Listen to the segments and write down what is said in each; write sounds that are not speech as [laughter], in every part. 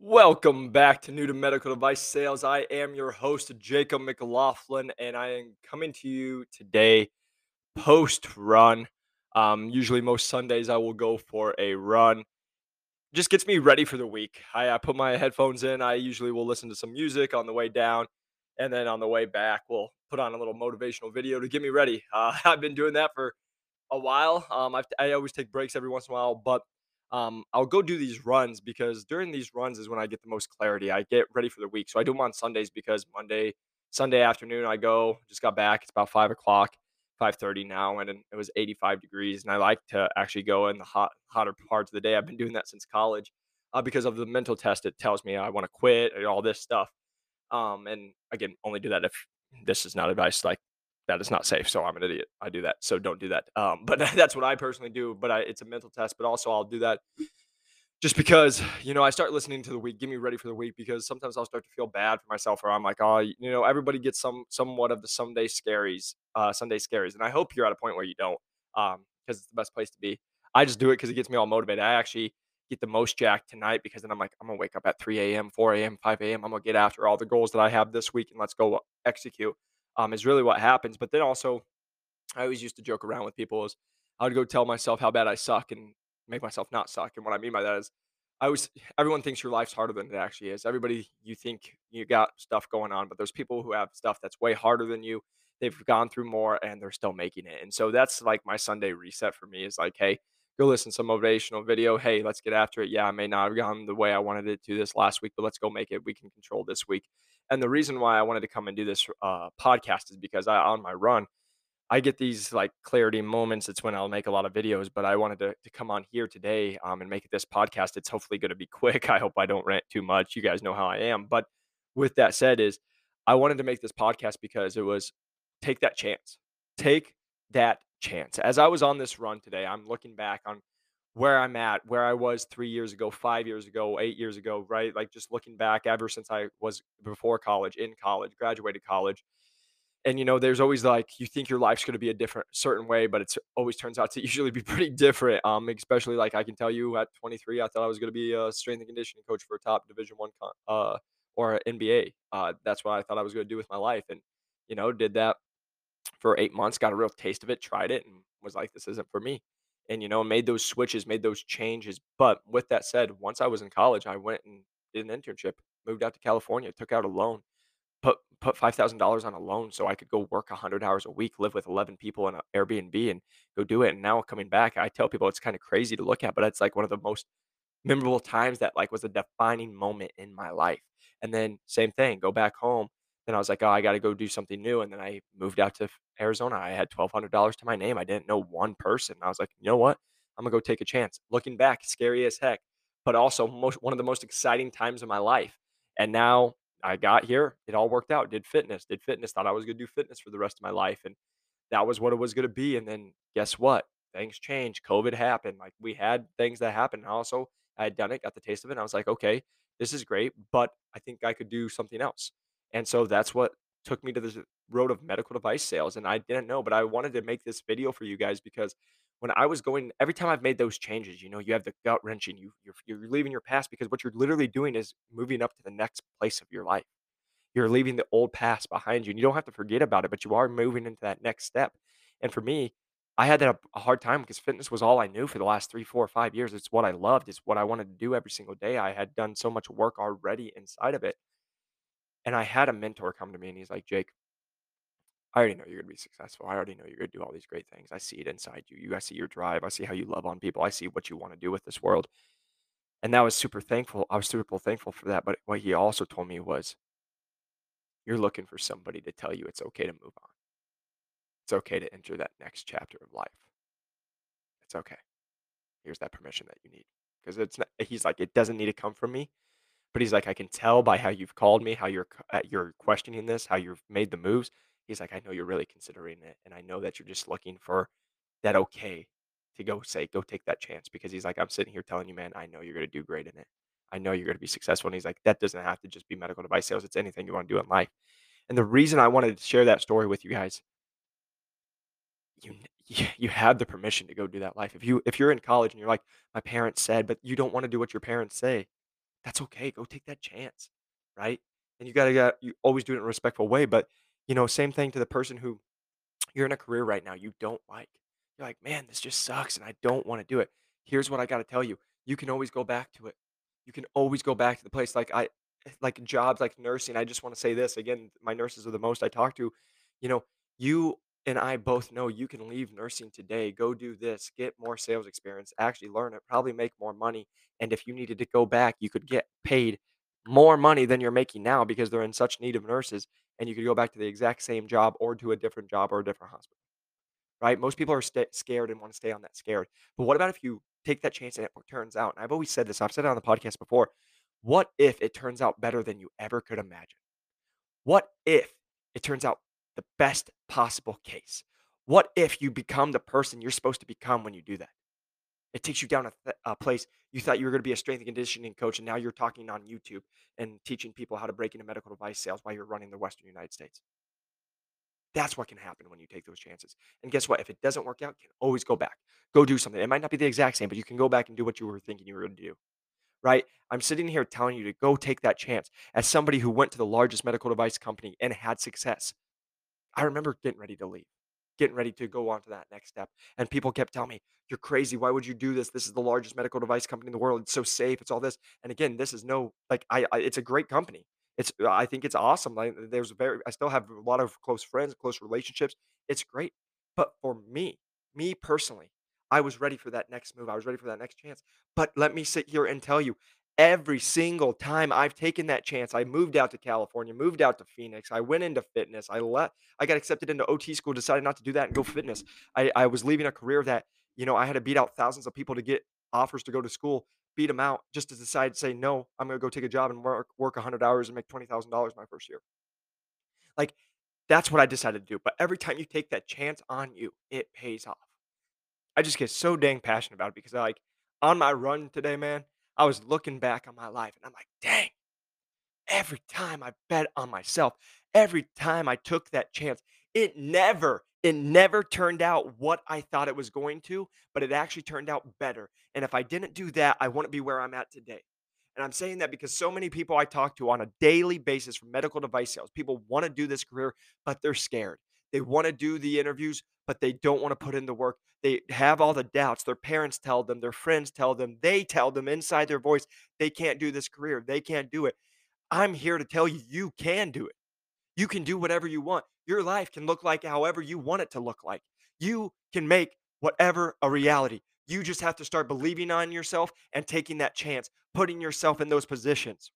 Welcome back to New to Medical Device Sales. I am your host, Jacob McLaughlin, and I am coming to you today post run. Um, usually, most Sundays, I will go for a run. Just gets me ready for the week. I, I put my headphones in. I usually will listen to some music on the way down, and then on the way back, we'll put on a little motivational video to get me ready. Uh, [laughs] I've been doing that for a while. Um, I always take breaks every once in a while, but um, I'll go do these runs because during these runs is when I get the most clarity. I get ready for the week. So I do them on Sundays because Monday, Sunday afternoon, I go, just got back. It's about five o'clock, 5.30 now, and it was 85 degrees. And I like to actually go in the hot, hotter parts of the day. I've been doing that since college uh, because of the mental test. It tells me I want to quit and all this stuff. Um, and again, only do that if this is not advice like that is not safe. So I'm an idiot. I do that. So don't do that. Um, but [laughs] that's what I personally do. But I, it's a mental test. But also I'll do that just because you know I start listening to the week, get me ready for the week because sometimes I'll start to feel bad for myself, or I'm like, oh, you know, everybody gets some somewhat of the Sunday scaries, uh, Sunday scaries, and I hope you're at a point where you don't, um, because it's the best place to be. I just do it because it gets me all motivated. I actually get the most jacked tonight because then I'm like, I'm gonna wake up at 3 a.m., 4 a.m., 5 a.m. I'm gonna get after all the goals that I have this week and let's go execute um, is really what happens. But then also, I always used to joke around with people is I would go tell myself how bad I suck and make myself not suck. And what I mean by that is I always everyone thinks your life's harder than it actually is. Everybody you think you got stuff going on, but there's people who have stuff that's way harder than you. They've gone through more and they're still making it. And so that's like my Sunday reset for me is like, hey, go listen to some motivational video. Hey, let's get after it. Yeah, I may not have gone the way I wanted it to this last week, but let's go make it. We can control this week. And the reason why I wanted to come and do this uh, podcast is because I, on my run, I get these like clarity moments. It's when I'll make a lot of videos, but I wanted to, to come on here today um, and make this podcast. It's hopefully going to be [laughs] quick. I hope I don't rant too much. You guys know how I am. But with that said, is I wanted to make this podcast because it was take that chance. Take that chance. As I was on this run today, I'm looking back on where I'm at, where I was three years ago, five years ago, eight years ago, right? Like just looking back ever since I was before college, in college, graduated college. And you know, there's always like you think your life's to be a different certain way, but it's always turns out to [laughs] usually be pretty different. Um, especially like I can tell you at 23, I thought I was to be a strength and conditioning coach for a top Division One, uh, or NBA. Uh, that's what I thought I was to do with my life, and you know, did that for eight months, got a real taste of it, tried it, and was like, this isn't for me and you know made those switches made those changes but with that said once i was in college i went and did an internship moved out to california took out a loan put put $5000 on a loan so i could go work 100 hours a week live with 11 people in an airbnb and go do it and now coming back i tell people it's kind of crazy to look at but it's like one of the most memorable times that like was a defining moment in my life. And then same thing go back home then I was like, oh, I got to go do something new. And then I moved out to Arizona. I had $1,200 to my name. I didn't know one person. I was like, you know what? I'm going to go take a chance. Looking back, scary as heck, but also most, one of the most exciting times of my life. And now I got here. It all worked out. Did fitness, did fitness, thought I was going to do fitness for the rest of my life. And that was what it was going to be. And then guess what? Things changed. COVID happened. Like we had things that happened. And also, I had done it, got the taste of it. And I was like, okay, this is great, but I think I could do something else. And so that's what took me to the road of medical device sales. And I didn't know, but I wanted to make this video for you guys because when I was going, every time I've made those changes, you know, you have the gut wrenching, you you're, you're leaving your past because what you're literally doing is moving up to the next place of your life. You're leaving the old past behind you, and you don't have to forget about it, but you are moving into that next step. And for me, I had that a hard time because fitness was all I knew for the last three, four, five years. It's what I loved. It's what I wanted to do every single day. I had done so much work already inside of it and I had a mentor come to me and he's like, Jake, I already know you're gonna be successful. I already know you're gonna do all these great things. I see it inside you. You I see your drive. I see how you love on people. I see what you want to do with this world. And that was super thankful. I was super thankful for that. But what he also told me was, you're looking for somebody to tell you it's okay to move on. It's okay to enter that next chapter of life. It's okay. Here's that permission that you need. Because it's not, he's like, it doesn't need to come from me. But he's like, "I can tell by how you've called me, how you're uh, you're questioning this, how you've made the moves." He's like, "I know you're really considering it, and I know that you're just looking for that okay to go say, go take that chance." Because he's like, "I'm sitting here telling you, man, I know you're gonna do great in it. I know you're gonna be successful." And he's like, "That doesn't have to just be medical device sales. It's anything you wanna do in life." And the reason I wanted to share that story with you guys you you have the permission to go do that life. If you if you're in college and you're like, "My parents said," but you don't wanna do what your parents say That's okay. Go take that chance, right? And you gotta get you always do it in a respectful way. But you know, same thing to the person who you're in a career right now you don't like. You're like, man, this just sucks and I don't want to do it. Here's what I got to tell you. You can always go back to it. You can always go back to the place like I like jobs like nursing. I just want to say this again, my nurses are the most I talk to. You know, you and I both know you can leave nursing today, go do this, get more sales experience, actually learn it, probably make more money. And if you needed to go back, you could get paid more money than you're making now because they're in such need of nurses and you could go back to the exact same job or to a different job or a different hospital, right? Most people are sta scared and want to stay on that scared. But what about if you take that chance and it turns out, and I've always said this, I've said it on the podcast before. What if it turns out better than you ever could imagine? What if it turns out the best possible case? What if you become the person you're supposed to become when you do that? It takes you down a, th- a place you thought you were going to be a strength and conditioning coach, and now you're talking on YouTube and teaching people how to break into medical device sales while you're running the Western United States. That's what can happen when you take those chances. And guess what? If it doesn't work out, you can always go back. Go do something. It might not be the exact same, but you can go back and do what you were thinking you were going to do. Right? I'm sitting here telling you to go take that chance. As somebody who went to the largest medical device company and had success, I remember getting ready to leave, getting ready to go on to that next step. And people kept telling me, You're crazy. Why would you do this? This is the largest medical device company in the world. It's so safe. It's all this. And again, this is no like I, I it's a great company. It's uh, I think it's awesome. Like there's very I still have a lot of close friends, close relationships. It's great. But for me, me personally, I was ready for that next move. I was ready for that next chance. But let me sit here and tell you, every single time I've taken that chance, I moved out to California, moved out to Phoenix. I went into fitness. I left. I got accepted into OT school. Decided not to do that and go fitness. I, I was leaving a career that you know I had to beat out thousands of people to get offers to go to school. Beat them out just to decide to say no. I'm going to go take a job and work work 100 hours and make twenty thousand dollars my first year. Like that's what I decided to do. But every time you take that chance on you, it pays off. I just get so dang passionate about it because I like on my run today, man. I was looking back on my life and I'm like, dang, every time I bet on myself, every time I took that chance, it never, it never turned out what I thought it was going to, but it actually turned out better. And if I didn't do that, I wouldn't be where I'm at today. And I'm saying that because so many people I talk to on a daily basis from medical device sales, people want to do this career, but they're scared. They want to do the interviews, but they don't want to put in the work. They have all the doubts. Their parents tell them, their friends tell them, they tell them inside their voice, they can't do this career. They can't do it. I'm here to tell you, you can do it. You can do whatever you want. Your life can look like however you want it to look like. You can make whatever a reality. You just have to start believing on yourself and taking that chance, putting yourself in those positions.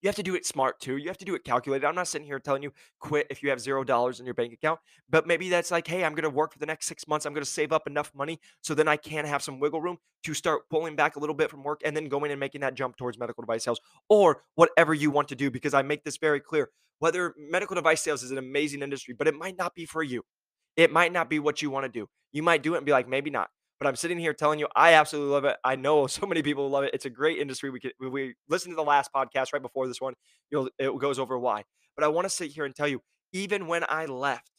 You have to do it smart too. You have to do it calculated. I'm not sitting here telling you quit if you have zero dollars in your bank account, but maybe that's like, hey, I'm going to work for the next six months. I'm going to save up enough money so then I can have some wiggle room to start pulling back a little bit from work and then going and making that jump towards medical device sales or whatever you want to do. Because I make this very clear whether medical device sales is an amazing industry, but it might not be for you. It might not be what you want to do. You might do it and be like, maybe not. But I'm sitting here telling you, I absolutely love it. I know [laughs] so many people love it. It's a great industry. We could we, listen to the last podcast right before this one. You'll it goes over why. But I want to sit here and tell you, even when I left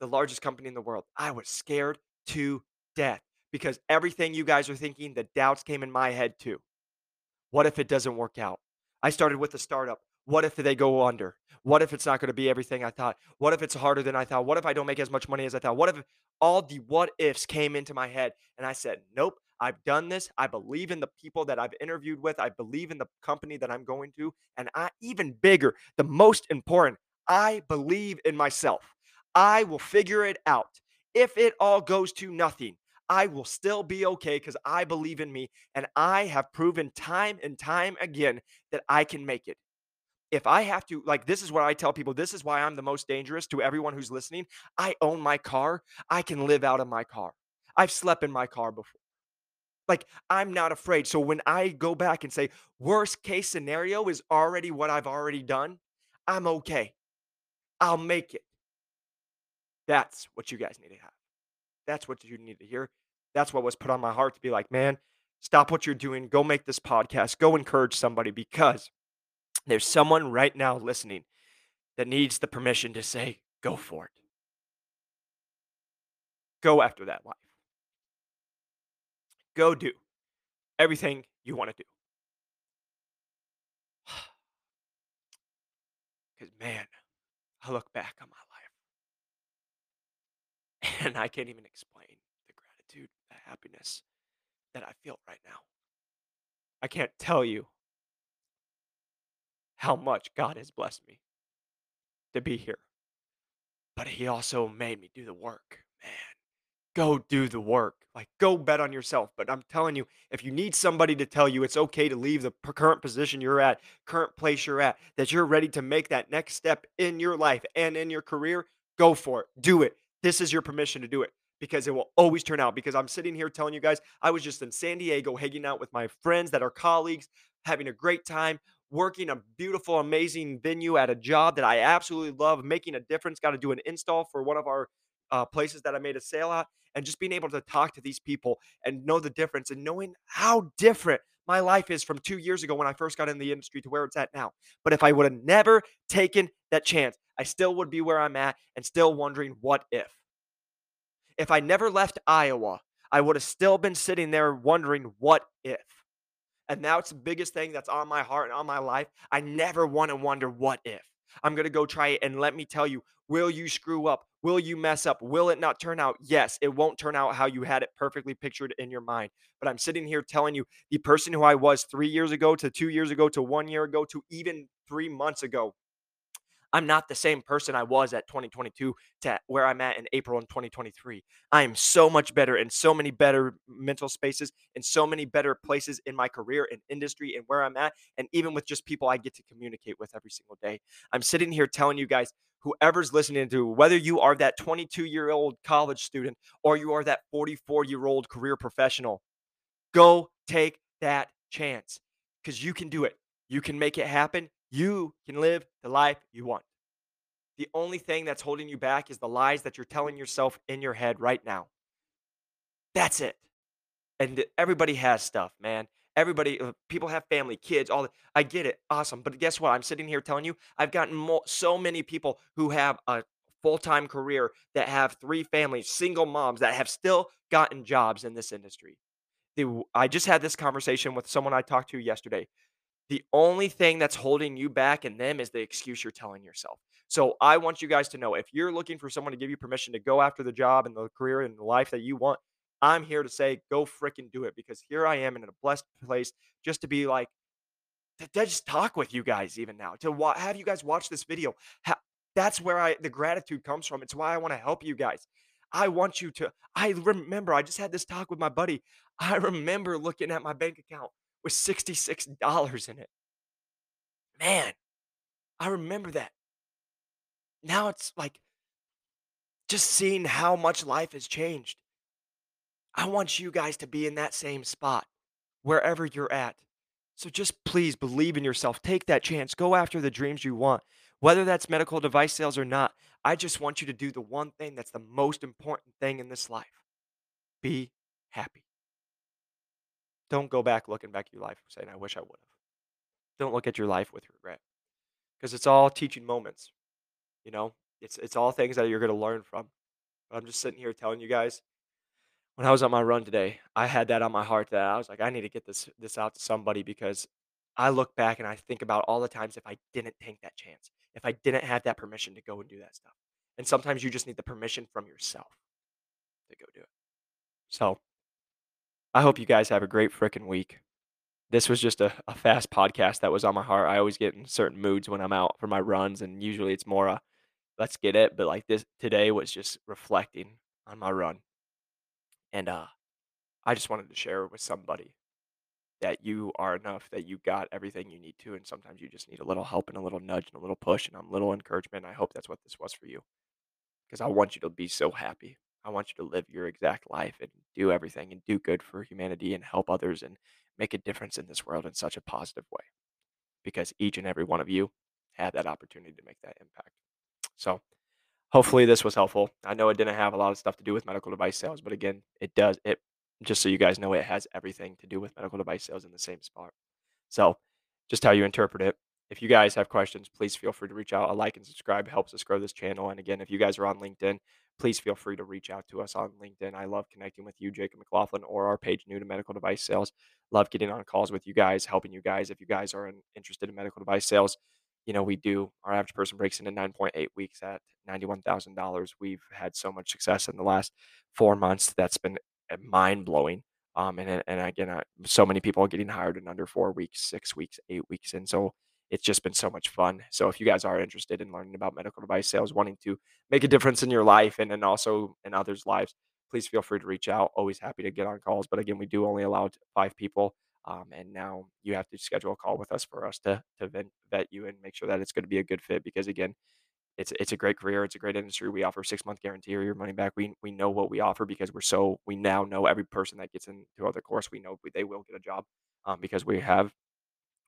the largest company in the world, I was scared to death because everything you guys are thinking, the doubts came in my head too. What if it doesn't work out? I started with a startup. What if they go under? What if it's not going to be everything I thought? What if it's harder than I thought? What if I don't make as much money as I thought? What if all the what ifs came into my head and I said, nope, I've done this. I believe in the people that I've interviewed with. I believe in the company that I'm going to. And I, even bigger, the most important, I believe in myself. I will figure it out. If it all goes to nothing, I will still be okay because I believe in me. And I have proven time and time again that I can make it if I have to, like, this is what I tell people. This is why I'm the most dangerous to everyone who's listening. I own my car. I can live out of my car. I've slept in my car before. Like, I'm not afraid. So when I go back and say, worst case scenario is already what I've already done, I'm okay. I'll make it. That's what you guys need to have. That's what you need to hear. That's what was put on my heart to be like, man, stop what you're doing. Go make this podcast. Go encourage somebody because there's someone right now listening that needs the permission to say, go for it. Go after that life. Go do everything you want to do. [sighs] Because, man, I look back on my life and I can't even explain the gratitude, the happiness that I feel right now. I can't tell you how much God has blessed me to be here. But He also made me do the work, man. Go do the work. Like, go bet on yourself. But I'm telling you, if you need somebody to tell you it's okay to leave the current position you're at, current place you're at, that you're ready to make that next step in your life and in your career, go for it. Do it. This is your permission to do it because it will always turn out. Because I'm sitting here telling you guys, I was just in San Diego hanging out with my friends that are colleagues, having a great time, working a beautiful, amazing venue at a job that I absolutely love, making a difference. Got to do an install for one of our uh, places that I made a sale at, and just being able to talk to these people and know the difference and knowing how different my life is from two years ago when I first got in the industry to where it's at now. But if I would have never taken that chance, I still would be where I'm at and still wondering what if. If I never left Iowa, I would have still been sitting there wondering what if. And now it's the biggest thing that's on my heart and on my life. I never want to wonder what if. I'm going to go try it. And let me tell you, will you screw up? Will you mess up? Will it not turn out? Yes, it won't turn out how you had it perfectly pictured in your mind. But I'm sitting here telling you the person who I was three years ago to two years ago to one year ago to even three months ago I'm not the same person I was at 2022 to where I'm at in April in 2023. I am so much better in so many better mental spaces, in so many better places in my career and industry and where I'm at, and even with just people I get to communicate with every single day. I'm sitting here telling you guys, whoever's listening to, whether you are that 22 year old college student or you are that 44 year old career professional, go take that chance because you can do it. You can make it happen. You can live the life you want. The only thing that's holding you back is the lies that you're telling yourself in your head right now. That's it. And everybody has stuff, man. Everybody, uh, people have family, kids, all. I get it, awesome. But guess what? I'm sitting here telling you, I've gotten so many people who have a full time career that have three families, single moms that have still gotten jobs in this industry. I just had this conversation with someone I talked to yesterday. The only thing that's holding you back in them is the excuse you're telling yourself. So I want you guys to know if you're looking for someone to give you permission to go after the job and the career and the life that you want, I'm here to say go freaking do it because here I am in a blessed place just to be like to, to just talk with you guys even now to wa- have you guys watch this video. Ha- that's where I the gratitude comes from. It's why I want to help you guys. I want you to. I remember I just had this talk with my buddy. I remember looking at my bank account with $66 in it. Man, I remember that. Now it's like just seeing how much life has changed. I want you guys to be in that same spot wherever you're at. So just please believe in yourself. Take that chance. Go after the dreams you want. Whether that's medical device sales or not, I just want you to do the one thing that's the most important thing in this life be happy. Don't go back looking back at your life saying, I wish I would have. Don't look at your life with regret because it's all teaching moments. You know, it's it's all things that you're going to learn from. But I'm just sitting here telling you guys. When I was on my run today, I had that on my heart that I was like, I need to get this this out to somebody because I look back and I think about all the times if I didn't take that chance, if I didn't have that permission to go and do that stuff. And sometimes you just need the permission from yourself to go do it. So I hope you guys have a great freaking week. This was just a, a fast podcast that was on my heart. I always get in certain moods when I'm out for my runs, and usually it's more a let's get it. But like this today was just reflecting on my run. And uh I just wanted to share with somebody that you are enough, that you got everything you need to, and sometimes you just need a little help and a little nudge and a little push and a little encouragement. I hope that's what this was for you. Because I want you to be so happy. I want you to live your exact life and do everything and do good for humanity and help others and make a difference in this world in such a positive way. Because each and every one of you had that opportunity to make that impact. So hopefully this was helpful. I know it didn't have a lot of stuff to do with medical device sales, but again, it does it just so you guys know it has everything to do with medical device sales in the same spot. So just how you interpret it. If you guys have questions, please feel free to reach out. A like and subscribe helps us grow this channel. And again, if you guys are on LinkedIn, please feel free to reach out to us on LinkedIn. I love connecting with you, Jacob McLaughlin, or our page new to medical device sales. Love getting on calls with you guys, helping you guys. If you guys are interested in medical device sales, you know, we do our average person breaks into 9.8 weeks at $91,000. We've had so much success in the last four months that's been uh, mind blowing. Um, and and again, so many people are getting hired in under four weeks, six weeks, eight weeks, and so it's just been so much fun. So if you guys are interested in learning about medical device sales, wanting to make a difference in your life and then also in others' lives, please feel free to reach out. Always happy to get on calls, but again, we do only allow five people. Um, and now you have to schedule a call with us for us to to vet, vet you and make sure that it's going to be a good fit. Because again, it's it's a great career. It's a great industry. We offer six month guarantee or your money back. We we know what we offer because we're so we now know every person that gets into our course. We know they will get a job um, because we have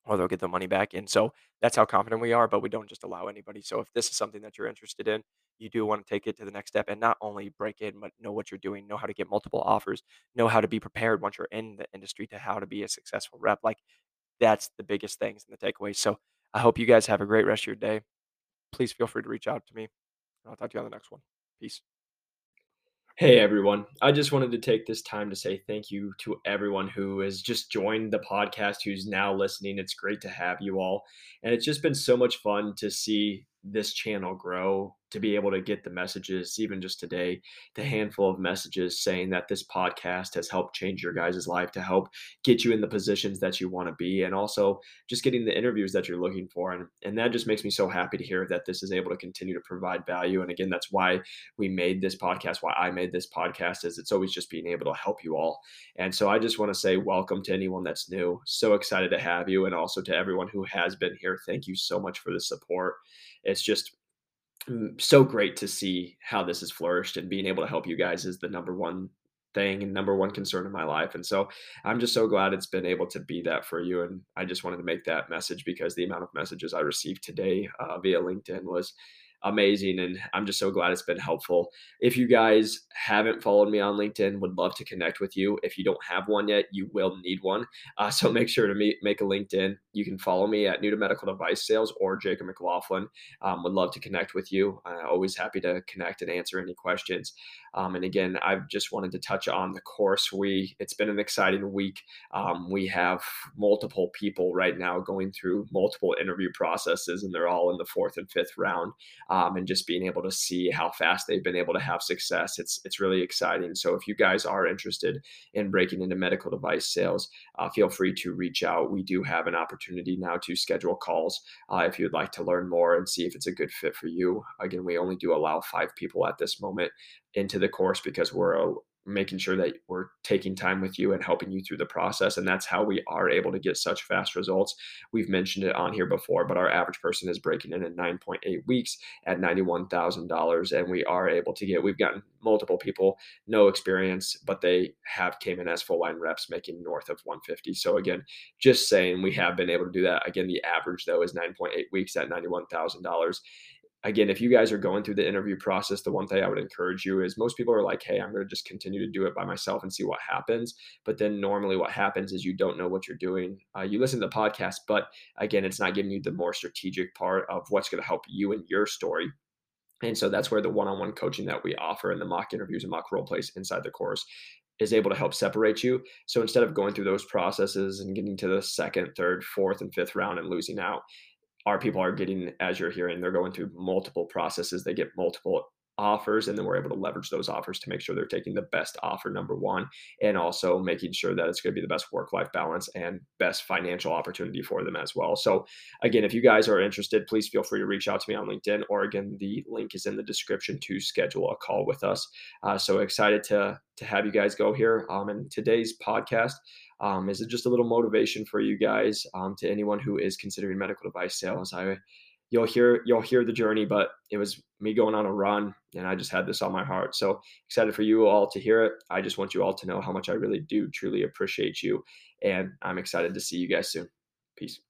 or they'll get the money back. And so that's how confident we are. But we don't just allow anybody. So if this is something that you're interested in, you do want to take it to the next step and not only break in, but know what you're doing, know how to get multiple offers, know how to be prepared once you're in the industry to how to be a successful rep. Like that's the biggest things and the takeaways. So I hope you guys have a great rest of your day. Please feel free to reach out to me. I'll talk to you on the next one. Peace. Hey everyone. I just wanted to take this time to say thank you to everyone who has just joined the podcast, who's now listening. It's great to have you all. And it's just been so much fun to see this channel grow to be able to get the messages, even just today, the handful of messages saying that this podcast has helped change your guys' life to help get you in the positions that you want to be, and also just getting the interviews that you're looking for. And, and that just makes me so happy to hear that this is able to continue to provide value. And again, that's why we made this podcast, why I made this podcast, is it's always just being able to help you all. And so I just want to say welcome to anyone that's new. So excited to have you, and also to everyone who has been here. Thank you so much for the support. It's just Mm, so great to see how this has flourished and being able to help you guys is the number one thing and number one concern in my life. And so I'm just so glad it's been able to be that for you. And I just wanted to make that message because the amount of messages I received today uh, via LinkedIn was amazing and i'm just so glad it's been helpful. If you guys haven't followed me on linkedin would love to connect with you. If you don't have one yet you will need one. Uh, [laughs] so make sure to meet, make a linkedin. You can follow me at new to medical device sales or jacob mclaughlin. Um, would love to connect with you. Uh, always happy to connect and answer any questions um, and again, I've just wanted to touch on the course. We it's been an exciting week. Um, we have multiple people right now going through multiple interview processes, and they're all in the fourth and fifth round. Um, and just being able to see how fast they've been able to have success, it's it's really exciting. So if you guys are interested in breaking into medical device sales, uh, feel free to reach out. We do have an opportunity now to schedule calls uh, if you'd like to learn more and see if it's a good fit for you. Again, we only do allow five people at this moment into the course because we're making sure that we're taking time with you and helping you through the process. And that's how we are able to get such fast results. We've mentioned it on here before, but our average person is breaking in in 9.8 weeks at $91,000. And we are able to get, we've gotten multiple people, no experience, but they have came in as full line reps making north of 150. So again, just saying we have been able to do that. Again, the average though is 9.8 weeks at $91,000 again, if you guys are going through the interview process, the one thing I would encourage you is most people are like, hey, I'm going to just continue to do it by myself and see what happens. But then normally what happens is you don't know what you're doing. Uh, you listen to the podcast, but again, it's not giving you the more strategic part of what's going to help you and your story. And so that's where the one on one coaching that we offer and the mock interviews and mock role plays inside the course is able to help separate you. So instead of going through those processes and getting to the second, third, fourth, and fifth round and losing out, our people are getting, as you're hearing, they're going through multiple processes. They get multiple offers and then we're able to leverage those offers to make sure they're taking the best offer number one and also making sure that it's going to be the best work life balance and best financial opportunity for them as well. So again if you guys are interested please feel free to reach out to me on linkedin or again the link is in the description to schedule a call with us. Uh, so excited to to have you guys go here um, and today's podcast. Um, is just a little motivation for you guys um, to anyone who is considering medical device sales? I you'll hear you'll hear the journey but it was me going on a run and i just had this on my heart. So excited for you all to hear it. I just want you all to know how much i really do truly appreciate you and i'm excited to see you guys soon. Peace